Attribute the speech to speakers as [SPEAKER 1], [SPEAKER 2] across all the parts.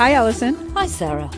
[SPEAKER 1] Hi, Allison.
[SPEAKER 2] Hi, Sarah.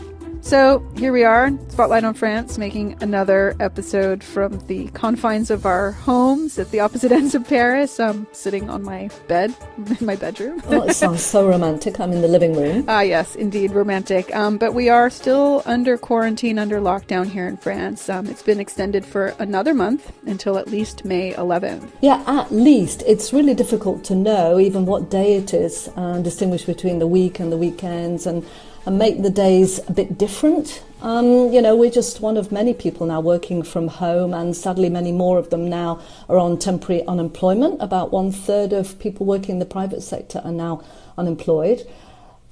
[SPEAKER 1] So here we are, Spotlight on France, making another episode from the confines of our homes at the opposite ends of Paris. I'm sitting on my bed in my bedroom.
[SPEAKER 2] oh, it sounds so romantic. I'm in the living room.
[SPEAKER 1] Ah, yes, indeed, romantic. Um, but we are still under quarantine, under lockdown here in France. Um, it's been extended for another month until at least May 11th.
[SPEAKER 2] Yeah, at least. It's really difficult to know even what day it is, uh, distinguish between the week and the weekends, and and make the days a bit different. Um, you know, we're just one of many people now working from home, and sadly, many more of them now are on temporary unemployment. About one third of people working in the private sector are now unemployed.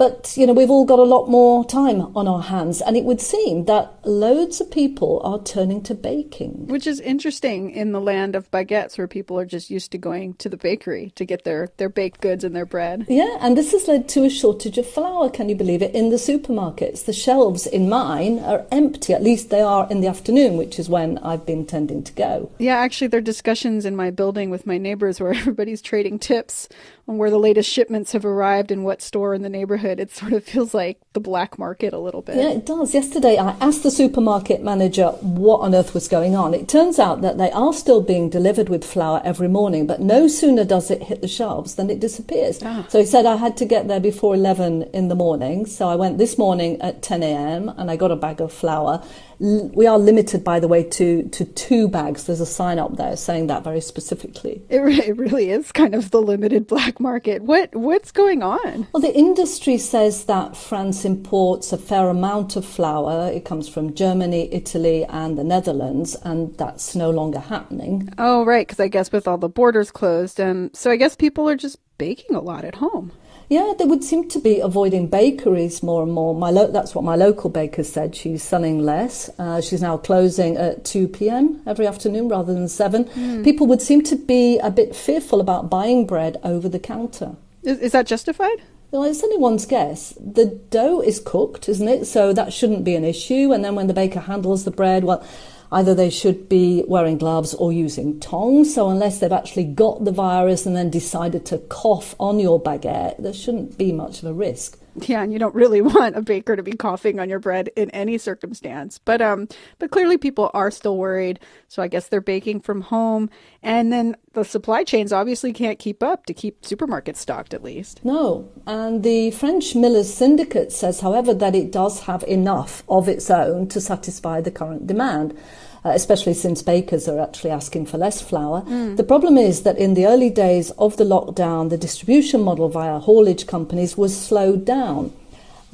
[SPEAKER 2] But, you know, we've all got a lot more time on our hands, and it would seem that loads of people are turning to baking.
[SPEAKER 1] Which is interesting in the land of baguettes, where people are just used to going to the bakery to get their, their baked goods and their bread.
[SPEAKER 2] Yeah, and this has led to a shortage of flour, can you believe it, in the supermarkets. The shelves in mine are empty, at least they are in the afternoon, which is when I've been tending to go.
[SPEAKER 1] Yeah, actually, there are discussions in my building with my neighbors where everybody's trading tips on where the latest shipments have arrived and what store in the neighborhood. It sort of feels like the black market a little bit.
[SPEAKER 2] Yeah, it does. Yesterday, I asked the supermarket manager what on earth was going on. It turns out that they are still being delivered with flour every morning, but no sooner does it hit the shelves than it disappears. Ah. So he said I had to get there before 11 in the morning. So I went this morning at 10 a.m. and I got a bag of flour we are limited, by the way, to, to two bags. There's a sign up there saying that very specifically.
[SPEAKER 1] It, re- it really is kind of the limited black market. What what's going on?
[SPEAKER 2] Well, the industry says that France imports a fair amount of flour. It comes from Germany, Italy, and the Netherlands, and that's no longer happening.
[SPEAKER 1] Oh, right, because I guess with all the borders closed, and um, so I guess people are just baking a lot at home.
[SPEAKER 2] Yeah, they would seem to be avoiding bakeries more and more. My lo- that's what my local baker said. She's selling less. Uh, she's now closing at 2 p.m. every afternoon rather than 7. Mm. People would seem to be a bit fearful about buying bread over the counter.
[SPEAKER 1] Is, is that justified?
[SPEAKER 2] Well, it's anyone's guess. The dough is cooked, isn't it? So that shouldn't be an issue. And then when the baker handles the bread, well, either they should be wearing gloves or using tongs. So unless they've actually got the virus and then decided to cough on your baguette, there shouldn't be much of a risk.
[SPEAKER 1] Yeah, and you don't really want a baker to be coughing on your bread in any circumstance. But um but clearly people are still worried. So I guess they're baking from home and then the supply chains obviously can't keep up to keep supermarkets stocked at least.
[SPEAKER 2] No. And the French Millers Syndicate says however that it does have enough of its own to satisfy the current demand uh, especially since bakers are actually asking for less flour. Mm. The problem is that in the early days of the lockdown, the distribution model via haulage companies was slowed down.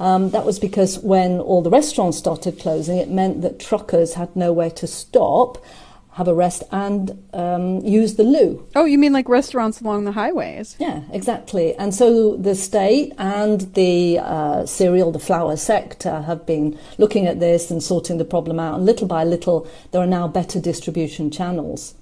[SPEAKER 2] Um, that was because when all the restaurants started closing, it meant that truckers had nowhere to stop have a rest and um, use the loo.
[SPEAKER 1] Oh, you mean like restaurants along the highways?
[SPEAKER 2] Yeah, exactly. And so the state and the uh, cereal, the flour sector have been looking at this and sorting the problem out. And little by little, there are now better distribution channels.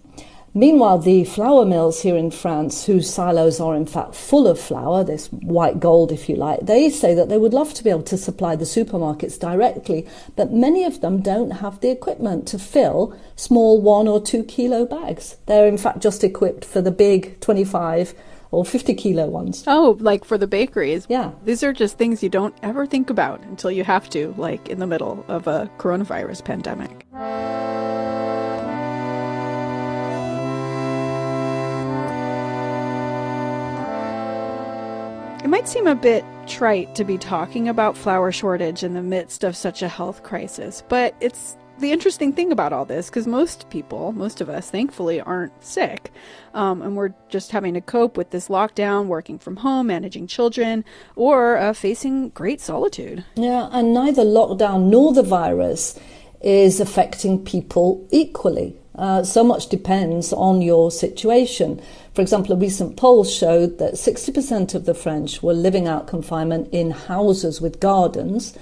[SPEAKER 2] Meanwhile, the flour mills here in France, whose silos are in fact full of flour, this white gold if you like, they say that they would love to be able to supply the supermarkets directly, but many of them don't have the equipment to fill small one or two kilo bags. They're in fact just equipped for the big 25 or 50 kilo ones.
[SPEAKER 1] Oh, like for the bakeries.
[SPEAKER 2] Yeah.
[SPEAKER 1] These are just things you don't ever think about until you have to, like in the middle of a coronavirus pandemic. It might seem a bit trite to be talking about flour shortage in the midst of such a health crisis, but it's the interesting thing about all this because most people, most of us, thankfully, aren't sick. Um, and we're just having to cope with this lockdown, working from home, managing children, or uh, facing great solitude.
[SPEAKER 2] Yeah, and neither lockdown nor the virus is affecting people equally. Uh, so much depends on your situation. For example, a recent poll showed that 60% of the French were living out confinement in houses with gardens.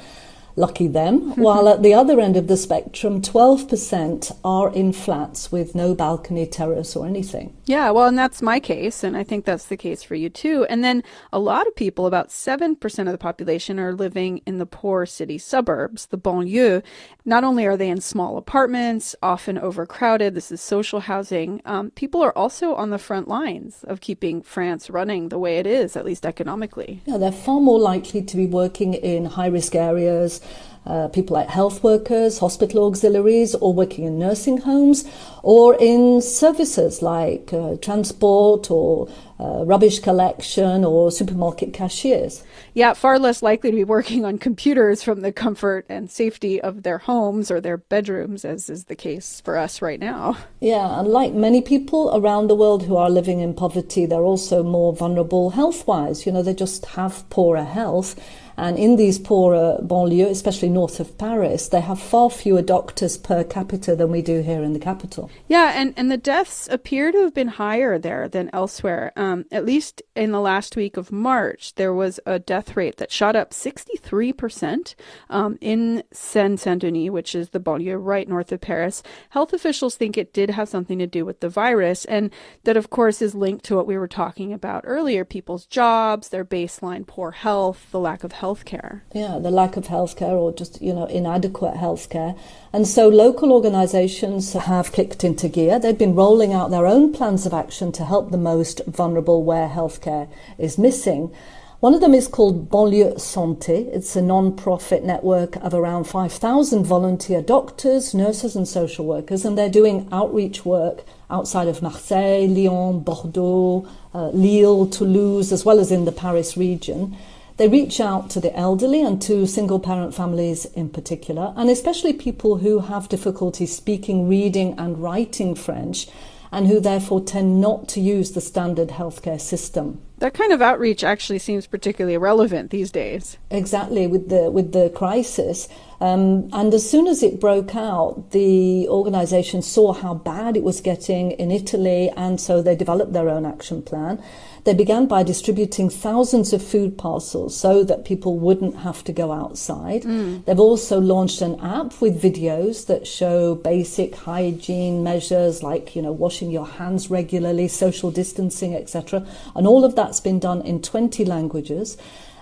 [SPEAKER 2] Lucky them. While at the other end of the spectrum, 12% are in flats with no balcony, terrace, or anything.
[SPEAKER 1] Yeah, well, and that's my case, and I think that's the case for you too. And then a lot of people, about 7% of the population, are living in the poor city suburbs, the banlieue. Not only are they in small apartments, often overcrowded, this is social housing, um, people are also on the front lines of keeping France running the way it is, at least economically.
[SPEAKER 2] Yeah, they're far more likely to be working in high risk areas uh, people like health workers, hospital auxiliaries, or working in nursing homes, or in services like uh, transport or uh, rubbish collection or supermarket cashiers.
[SPEAKER 1] Yeah, far less likely to be working on computers from the comfort and safety of their homes or their bedrooms, as is the case for us right now.
[SPEAKER 2] Yeah, and like many people around the world who are living in poverty, they're also more vulnerable health wise. You know, they just have poorer health and in these poorer banlieues, especially north of Paris, they have far fewer doctors per capita than we do here in the capital.
[SPEAKER 1] Yeah, and, and the deaths appear to have been higher there than elsewhere. Um, at least in the last week of March, there was a death rate that shot up 63% um, in Seine Saint Denis, which is the banlieue right north of Paris. Health officials think it did have something to do with the virus, and that, of course, is linked to what we were talking about earlier people's jobs, their baseline poor health, the lack of health healthcare.
[SPEAKER 2] Yeah, the lack of healthcare or just, you know, inadequate healthcare. And so local organisations have kicked into gear. They've been rolling out their own plans of action to help the most vulnerable where healthcare is missing. One of them is called Banlieue Santé. It's a non-profit network of around 5,000 volunteer doctors, nurses and social workers, and they're doing outreach work outside of Marseille, Lyon, Bordeaux, uh, Lille, Toulouse, as well as in the Paris region. They reach out to the elderly and to single parent families in particular, and especially people who have difficulty speaking, reading, and writing French, and who therefore tend not to use the standard healthcare system.
[SPEAKER 1] That kind of outreach actually seems particularly relevant these days.
[SPEAKER 2] Exactly, with the with the crisis, um, and as soon as it broke out, the organisation saw how bad it was getting in Italy, and so they developed their own action plan. They began by distributing thousands of food parcels so that people wouldn't have to go outside. Mm. They've also launched an app with videos that show basic hygiene measures like, you know, washing your hands regularly, social distancing, etc. And all of that's been done in 20 languages.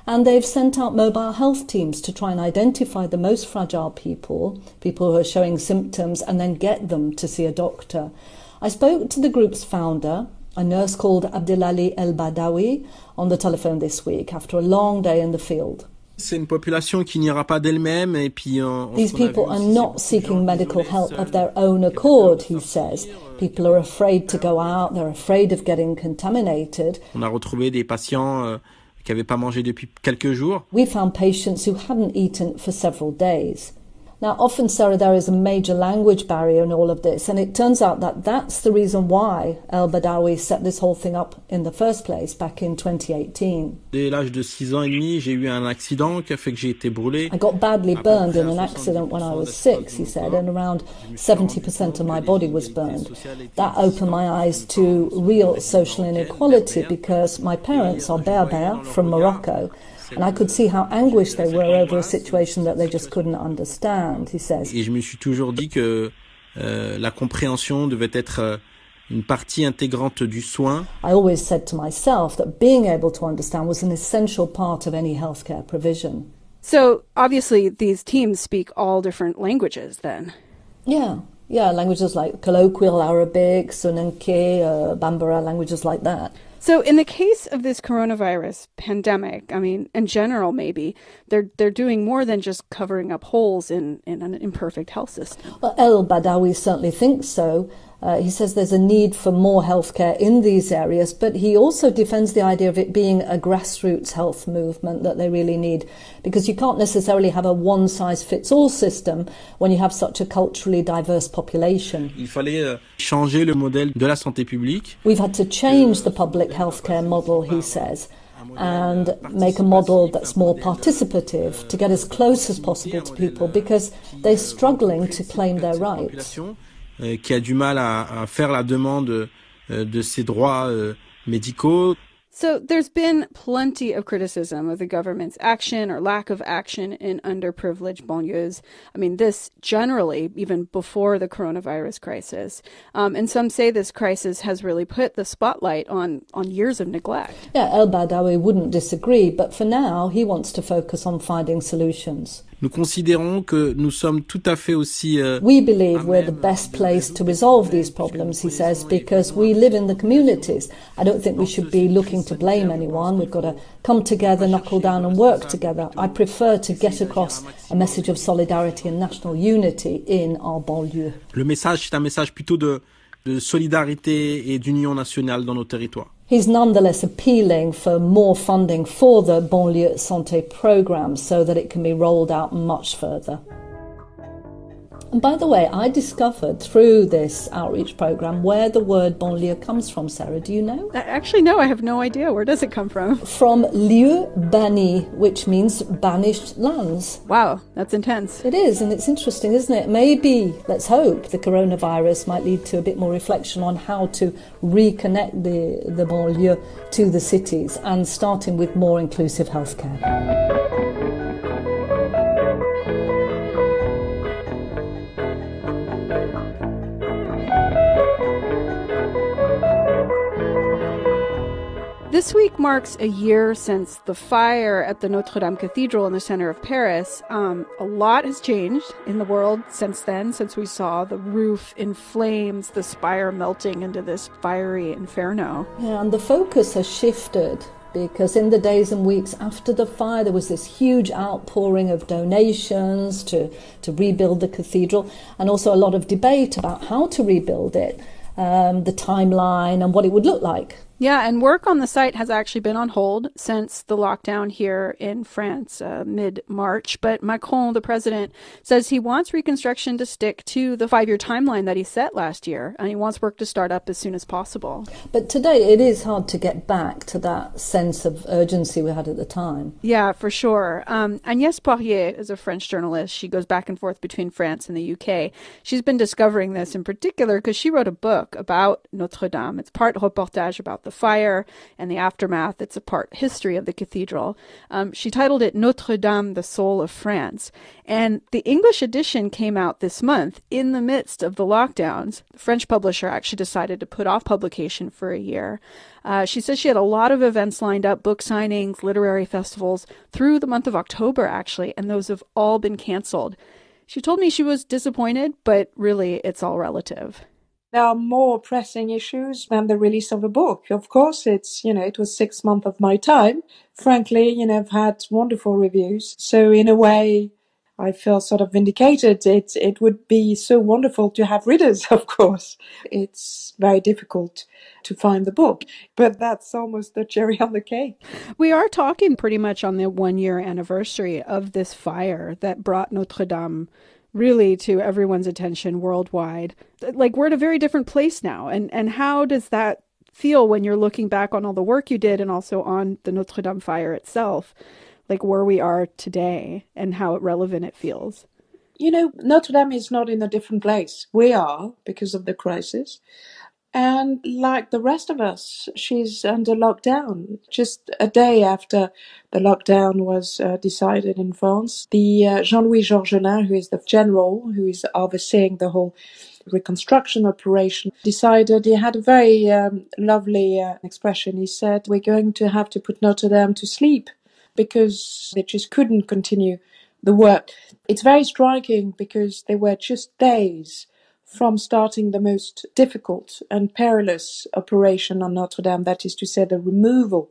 [SPEAKER 2] And they've sent out mobile health teams to try and identify the most fragile people, people who are showing symptoms, and then get them to see a doctor. I spoke to the group's founder, a nurse called Abdelaali El Badaoui on the telephone this week after a long day in the field.
[SPEAKER 3] C'est une population qui n'ira pas d'elle-même et puis
[SPEAKER 2] These people are not seeking medical help of their own accord, he says. People are afraid to go out, they're afraid of getting contaminated.
[SPEAKER 3] On a retrouvé des patients euh, qui n'avaient pas mangé depuis quelques jours.
[SPEAKER 2] We found patients who hadn't eaten for several days. Now, often, Sarah, there is a major language barrier in all of this, and it turns out that that's the reason why El Badaoui set this whole thing up in the first place back in 2018.
[SPEAKER 3] Dès l'âge de 6 ans et demi, j'ai eu un accident qui a fait que j'ai été brûlé.
[SPEAKER 2] I got badly burned in an accident when I was six, he said, and around 70% of my body was burned. That opened my eyes to real social inequality because my parents are euh, Berber from Morocco. And I could see how anguished they were over a situation that they just couldn't understand, he says.
[SPEAKER 3] Et je me suis toujours dit que euh, la compréhension devait être euh, une partie intégrante du soin.
[SPEAKER 2] I always said to myself that being able to understand was an essential part of any healthcare provision.
[SPEAKER 1] So obviously these teams speak all different languages then.
[SPEAKER 2] Yeah. Yeah, languages like colloquial Arabic, Soninke, uh, Bambara, languages like that.
[SPEAKER 1] So, in the case of this coronavirus pandemic, I mean, in general, maybe they're they're doing more than just covering up holes in, in an imperfect health system.
[SPEAKER 2] Well, El Badaoui certainly thinks so. Uh, he says there's a need for more healthcare in these areas, but he also defends the idea of it being a grassroots health movement that they really need, because you can't necessarily have a one size fits all system when you have such a culturally diverse population.
[SPEAKER 3] Il fallait euh, changer le modèle de la santé publique.
[SPEAKER 2] We've had to change the public healthcare model, he says and make a model that's more participative to get as close as possible to people because they're struggling to claim their rights.
[SPEAKER 3] Euh, qui a du mal à, à faire la demande euh, de ses droits euh, médicaux.
[SPEAKER 1] So there's been plenty of criticism of the government's action or lack of action in underprivileged banlieues. I mean, this generally, even before the coronavirus crisis. Um, and some say this crisis has really put the spotlight on, on years of neglect.
[SPEAKER 2] Yeah, El Badaoui wouldn't disagree, but for now, he wants to focus on finding solutions.
[SPEAKER 3] Nous considérons que nous sommes tout à fait aussi. Euh,
[SPEAKER 2] we believe we're the best place to resolve these problems, he says, because we live in the communities. I don't think we should be looking to blame anyone. We've got to come together, knuckle down, and work together. I prefer to get across a message of solidarity and national unity in our banlieue.
[SPEAKER 3] Le message, c'est un message plutôt de, de solidarité et d'union nationale dans nos territoires.
[SPEAKER 2] He's nonetheless appealing for more funding for the banlieue santé programme so that it can be rolled out much further. And by the way, I discovered through this outreach program where the word banlieue comes from. Sarah, do you know?
[SPEAKER 1] Uh, actually, no, I have no idea. Where does it come from?
[SPEAKER 2] From lieu banni, which means banished lands.
[SPEAKER 1] Wow, that's intense.
[SPEAKER 2] It is, and it's interesting, isn't it? Maybe, let's hope, the coronavirus might lead to a bit more reflection on how to reconnect the, the banlieue to the cities and starting with more inclusive healthcare.
[SPEAKER 1] This week marks a year since the fire at the Notre Dame Cathedral in the center of Paris. Um, a lot has changed in the world since then, since we saw the roof in flames, the spire melting into this fiery inferno.
[SPEAKER 2] Yeah, and the focus has shifted because in the days and weeks after the fire, there was this huge outpouring of donations to, to rebuild the cathedral, and also a lot of debate about how to rebuild it, um, the timeline, and what it would look like.
[SPEAKER 1] Yeah, and work on the site has actually been on hold since the lockdown here in France uh, mid March. But Macron, the president, says he wants reconstruction to stick to the five year timeline that he set last year, and he wants work to start up as soon as possible.
[SPEAKER 2] But today it is hard to get back to that sense of urgency we had at the time.
[SPEAKER 1] Yeah, for sure. Um, Agnès Poirier is a French journalist. She goes back and forth between France and the UK. She's been discovering this in particular because she wrote a book about Notre Dame. It's part reportage about the fire and the aftermath. It's a part history of the cathedral. Um, she titled it Notre Dame, the Soul of France. And the English edition came out this month in the midst of the lockdowns. The French publisher actually decided to put off publication for a year. Uh, she says she had a lot of events lined up, book signings, literary festivals through the month of October, actually, and those have all been canceled. She told me she was disappointed, but really it's all relative
[SPEAKER 4] there are more pressing issues than the release of a book. Of course, it's, you know, it was six months of my time. Frankly, you know, I've had wonderful reviews. So in a way, I feel sort of vindicated. It, it would be so wonderful to have readers, of course. It's very difficult to find the book, but that's almost the cherry on the cake.
[SPEAKER 1] We are talking pretty much on the one year anniversary of this fire that brought Notre Dame really to everyone's attention worldwide. Like we're at a very different place now. And and how does that feel when you're looking back on all the work you did and also on the Notre Dame fire itself? Like where we are today and how relevant it feels.
[SPEAKER 4] You know, Notre Dame is not in a different place. We are because of the crisis. And like the rest of us, she's under lockdown. Just a day after the lockdown was uh, decided in France, the uh, Jean-Louis Georgelin, who is the general who is overseeing the whole reconstruction operation, decided he had a very um, lovely uh, expression. He said, "We're going to have to put Notre Dame to sleep because they just couldn't continue the work." It's very striking because they were just days from starting the most difficult and perilous operation on Notre Dame, that is to say, the removal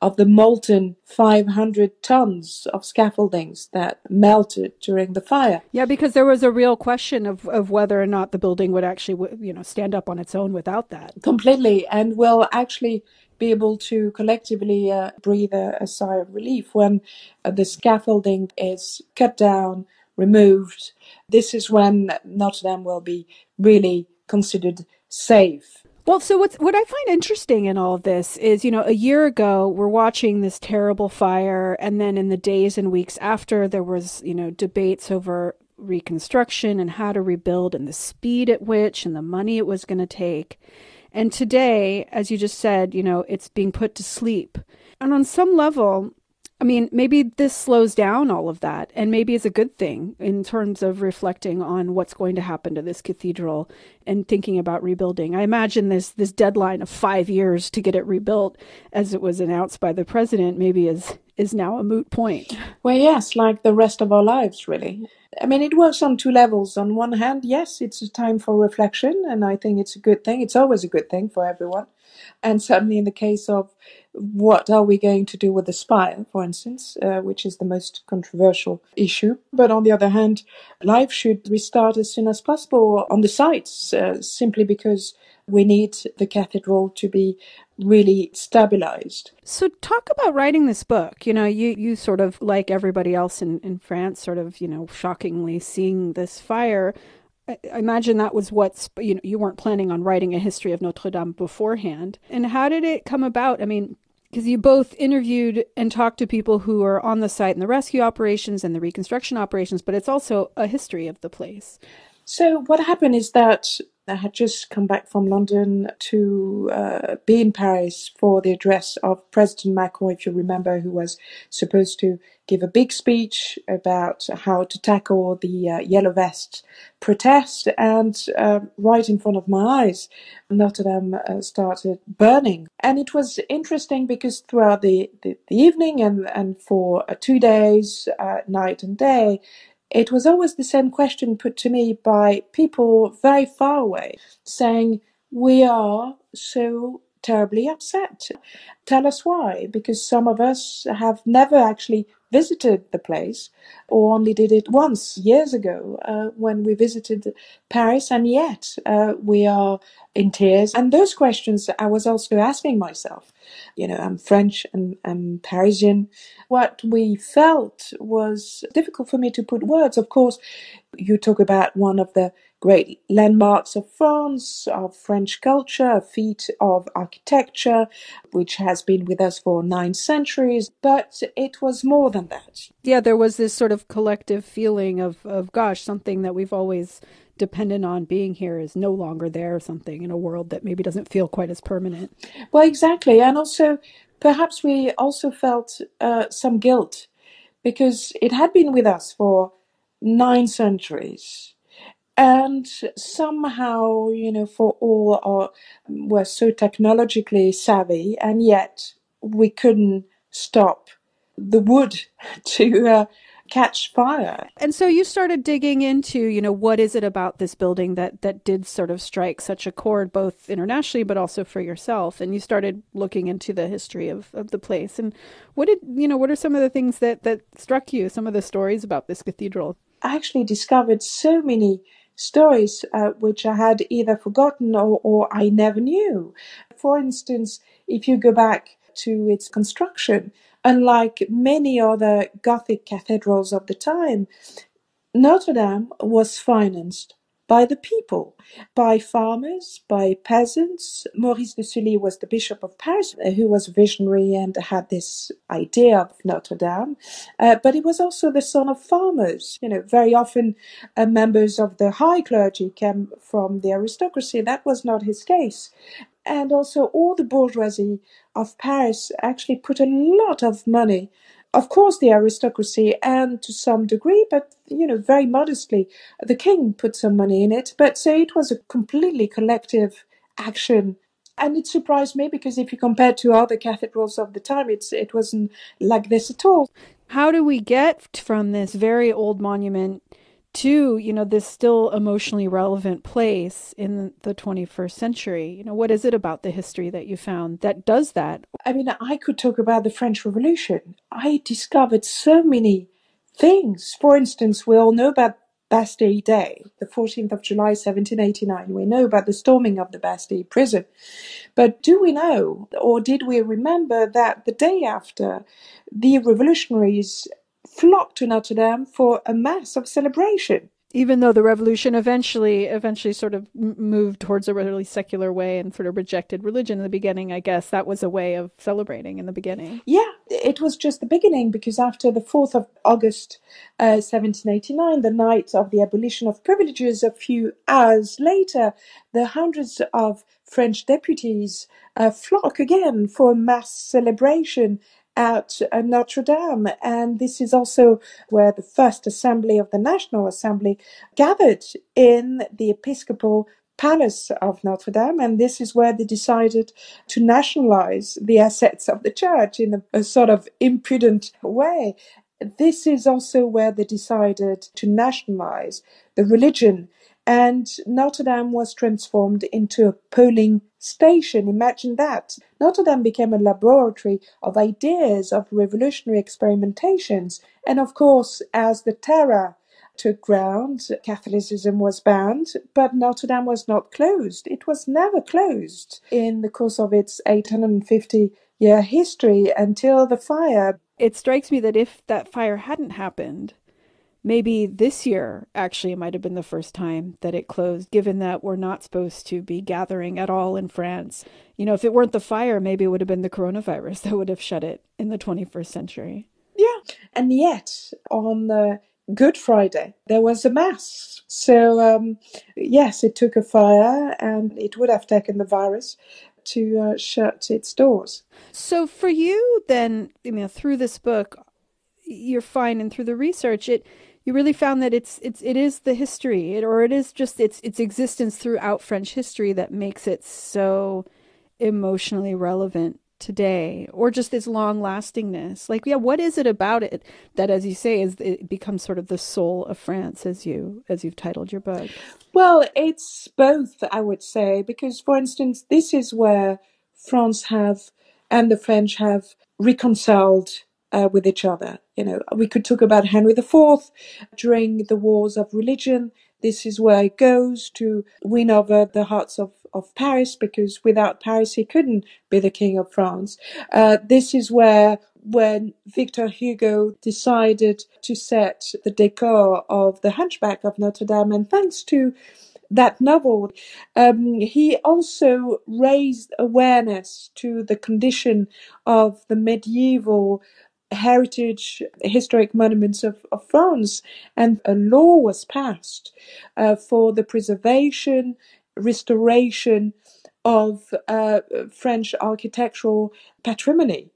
[SPEAKER 4] of the molten 500 tons of scaffoldings that melted during the fire.
[SPEAKER 1] Yeah, because there was a real question of, of whether or not the building would actually, you know, stand up on its own without that.
[SPEAKER 4] Completely, and will actually be able to collectively uh, breathe a, a, sigh of relief when uh, the scaffolding is cut down removed. This is when Notre Dame will be really considered safe.
[SPEAKER 1] Well, so what's what I find interesting in all of this is, you know, a year ago we're watching this terrible fire, and then in the days and weeks after, there was, you know, debates over reconstruction and how to rebuild and the speed at which and the money it was going to take. And today, as you just said, you know, it's being put to sleep. And on some level, I mean, maybe this slows down all of that, and maybe it's a good thing in terms of reflecting on what's going to happen to this cathedral and thinking about rebuilding. I imagine this this deadline of five years to get it rebuilt, as it was announced by the president, maybe is is now a moot point.
[SPEAKER 4] Well, yes, like the rest of our lives, really. I mean, it works on two levels. On one hand, yes, it's a time for reflection, and I think it's a good thing. It's always a good thing for everyone. And certainly in the case of what are we going to do with the spire, for instance, uh, which is the most controversial issue. But on the other hand, life should restart as soon as possible on the sites, uh, simply because we need the cathedral to be really stabilized.
[SPEAKER 1] So talk about writing this book. You know, you, you sort of like everybody else in, in France, sort of, you know, shockingly seeing this fire. I imagine that was what's you know you weren't planning on writing a history of Notre Dame beforehand. And how did it come about? I mean, because you both interviewed and talked to people who are on the site in the rescue operations and the reconstruction operations, but it's also a history of the place.
[SPEAKER 4] So what happened is that I had just come back from London to uh, be in Paris for the address of President Macron, if you remember, who was supposed to give a big speech about how to tackle the uh, Yellow Vest protest. And uh, right in front of my eyes, Notre Dame uh, started burning. And it was interesting because throughout the, the, the evening and, and for uh, two days, uh, night and day, it was always the same question put to me by people very far away saying, We are so terribly upset. Tell us why, because some of us have never actually visited the place or only did it once years ago uh, when we visited Paris, and yet uh, we are in tears. And those questions I was also asking myself. You know, I'm French and I'm Parisian. What we felt was difficult for me to put words. Of course, you talk about one of the great landmarks of France, of French culture, a feat of architecture, which has been with us for nine centuries, but it was more than that.
[SPEAKER 1] Yeah, there was this sort of collective feeling of, of gosh, something that we've always dependent on being here is no longer there or something in a world that maybe doesn't feel quite as permanent.
[SPEAKER 4] Well, exactly. And also, perhaps we also felt uh, some guilt because it had been with us for nine centuries. And somehow, you know, for all our, we're so technologically savvy, and yet we couldn't stop the wood to uh, catch fire.
[SPEAKER 1] And so you started digging into, you know, what is it about this building that that did sort of strike such a chord both internationally but also for yourself. And you started looking into the history of, of the place. And what did you know, what are some of the things that, that struck you, some of the stories about this cathedral?
[SPEAKER 4] I actually discovered so many stories uh, which I had either forgotten or, or I never knew. For instance, if you go back to its construction, Unlike many other Gothic cathedrals of the time, Notre Dame was financed by the people, by farmers, by peasants. Maurice de Sully was the Bishop of Paris, uh, who was visionary and had this idea of Notre Dame. Uh, but he was also the son of farmers. You know, very often uh, members of the high clergy came from the aristocracy. That was not his case. And also, all the bourgeoisie of Paris actually put a lot of money of course the aristocracy and to some degree but you know very modestly the king put some money in it. But so it was a completely collective action. And it surprised me because if you compare to other cathedrals of the time it's it wasn't like this at all.
[SPEAKER 1] How do we get from this very old monument to you know this still emotionally relevant place in the 21st century. You know what is it about the history that you found that does that?
[SPEAKER 4] I mean i could talk about the french revolution. I discovered so many things. For instance we all know about bastille day the 14th of july 1789 we know about the storming of the bastille prison. But do we know or did we remember that the day after the revolutionaries flocked to Notre Dame for a mass of celebration.
[SPEAKER 1] even though the revolution eventually eventually sort of moved towards a really secular way and sort of rejected religion in the beginning i guess that was a way of celebrating in the beginning
[SPEAKER 4] yeah it was just the beginning because after the 4th of august uh, 1789 the night of the abolition of privileges a few hours later the hundreds of french deputies uh, flock again for a mass celebration at uh, Notre Dame. And this is also where the first assembly of the National Assembly gathered in the Episcopal palace of Notre Dame, and this is where they decided to nationalize the assets of the church in a, a, sort of impudent way. This is also where they decided to nationalize the religion and Notre Dame was transformed into a polling station. Imagine that. Notre Dame became a laboratory of ideas, of revolutionary experimentations. And of course, as the terror took ground, Catholicism was banned, but Notre Dame was not closed. It was never closed in the course of its 850 year history until the fire.
[SPEAKER 1] It strikes me that if that fire hadn't happened, maybe this year actually it might have been the first time that it closed, given that we're not supposed to be gathering at all in France. You know, if it weren't the fire, maybe it would have been the coronavirus that would have shut it in the 21st century.
[SPEAKER 4] Yeah. And yet, on the Good Friday, there was a mass. So, um, yes, it took a fire and it would have taken the virus to uh, shut its doors.
[SPEAKER 1] So, for you, then, you know, through this book, you're fine, and through the research, it you really found that it's it's it is the history it, or it is just its its existence throughout French history that makes it so emotionally relevant today or just its long lastingness like yeah what is it about it that as you say is it becomes sort of the soul of france as you as you've titled your book?
[SPEAKER 4] Well it's both i would say because for instance this is where france have and the french have reconciled uh, with each other. You know, we could talk about Henry IV during the wars of religion. This is where he goes to win over the hearts of, of Paris because without Paris he couldn't be the king of France. Uh, this is where when Victor Hugo decided to set the decor of the Hunchback of Notre Dame, and thanks to that novel, um, he also raised awareness to the condition of the medieval heritage historic monuments of, of France and a law was passed uh, for the preservation restoration of uh, French architectural patrimony.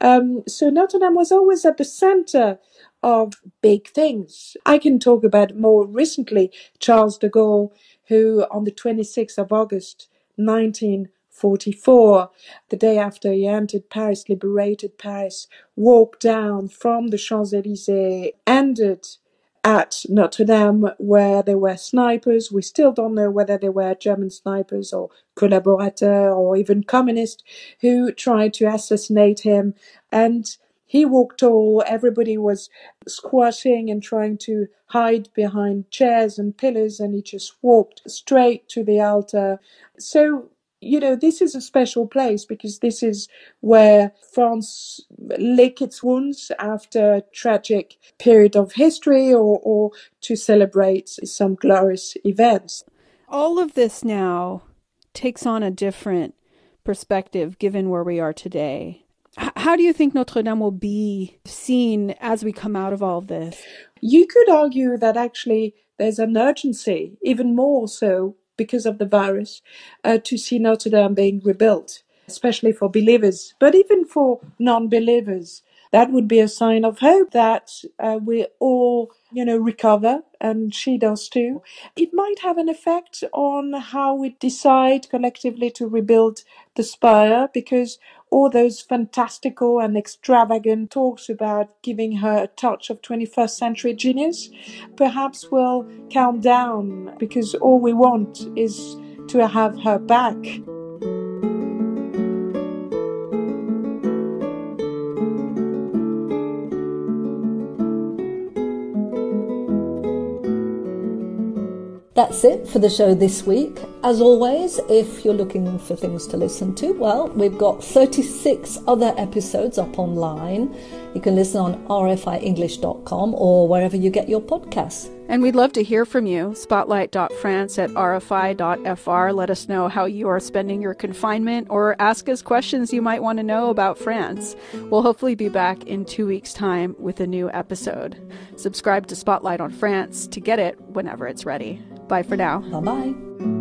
[SPEAKER 4] Um, so Notre Dame was always at the center of big things. I can talk about more recently Charles de Gaulle, who on the 26th of August 19 44, the day after he entered Paris, liberated Paris, walked down from the Champs Elysees, ended at Notre Dame where there were snipers. We still don't know whether they were German snipers or collaborateurs or even communists who tried to assassinate him. And he walked all, everybody was squatting and trying to hide behind chairs and pillars, and he just walked straight to the altar. So you know, this is a special place because this is where France lick its wounds after a tragic period of history or, or to celebrate some glorious events.
[SPEAKER 1] All of this now takes on a different perspective given where we are today. how do you think Notre Dame will be seen as we come out of all of this?
[SPEAKER 4] You could argue that actually there's an urgency, even more so because of the virus, uh, to see Notre Dame being rebuilt, especially for believers, but even for non believers. That would be a sign of hope that uh, we all, you know, recover, and she does too. It might have an effect on how we decide collectively to rebuild the spire, because all those fantastical and extravagant talks about giving her a touch of 21st century genius perhaps will calm down because all we want is to have her back.
[SPEAKER 2] That's it for the show this week. As always, if you're looking for things to listen to, well, we've got 36 other episodes up online. You can listen on rfienglish.com or wherever you get your podcasts.
[SPEAKER 1] And we'd love to hear from you. Spotlight.france at rfi.fr. Let us know how you are spending your confinement or ask us questions you might want to know about France. We'll hopefully be back in two weeks' time with a new episode. Subscribe to Spotlight on France to get it whenever it's ready. Bye for now.
[SPEAKER 2] Bye bye.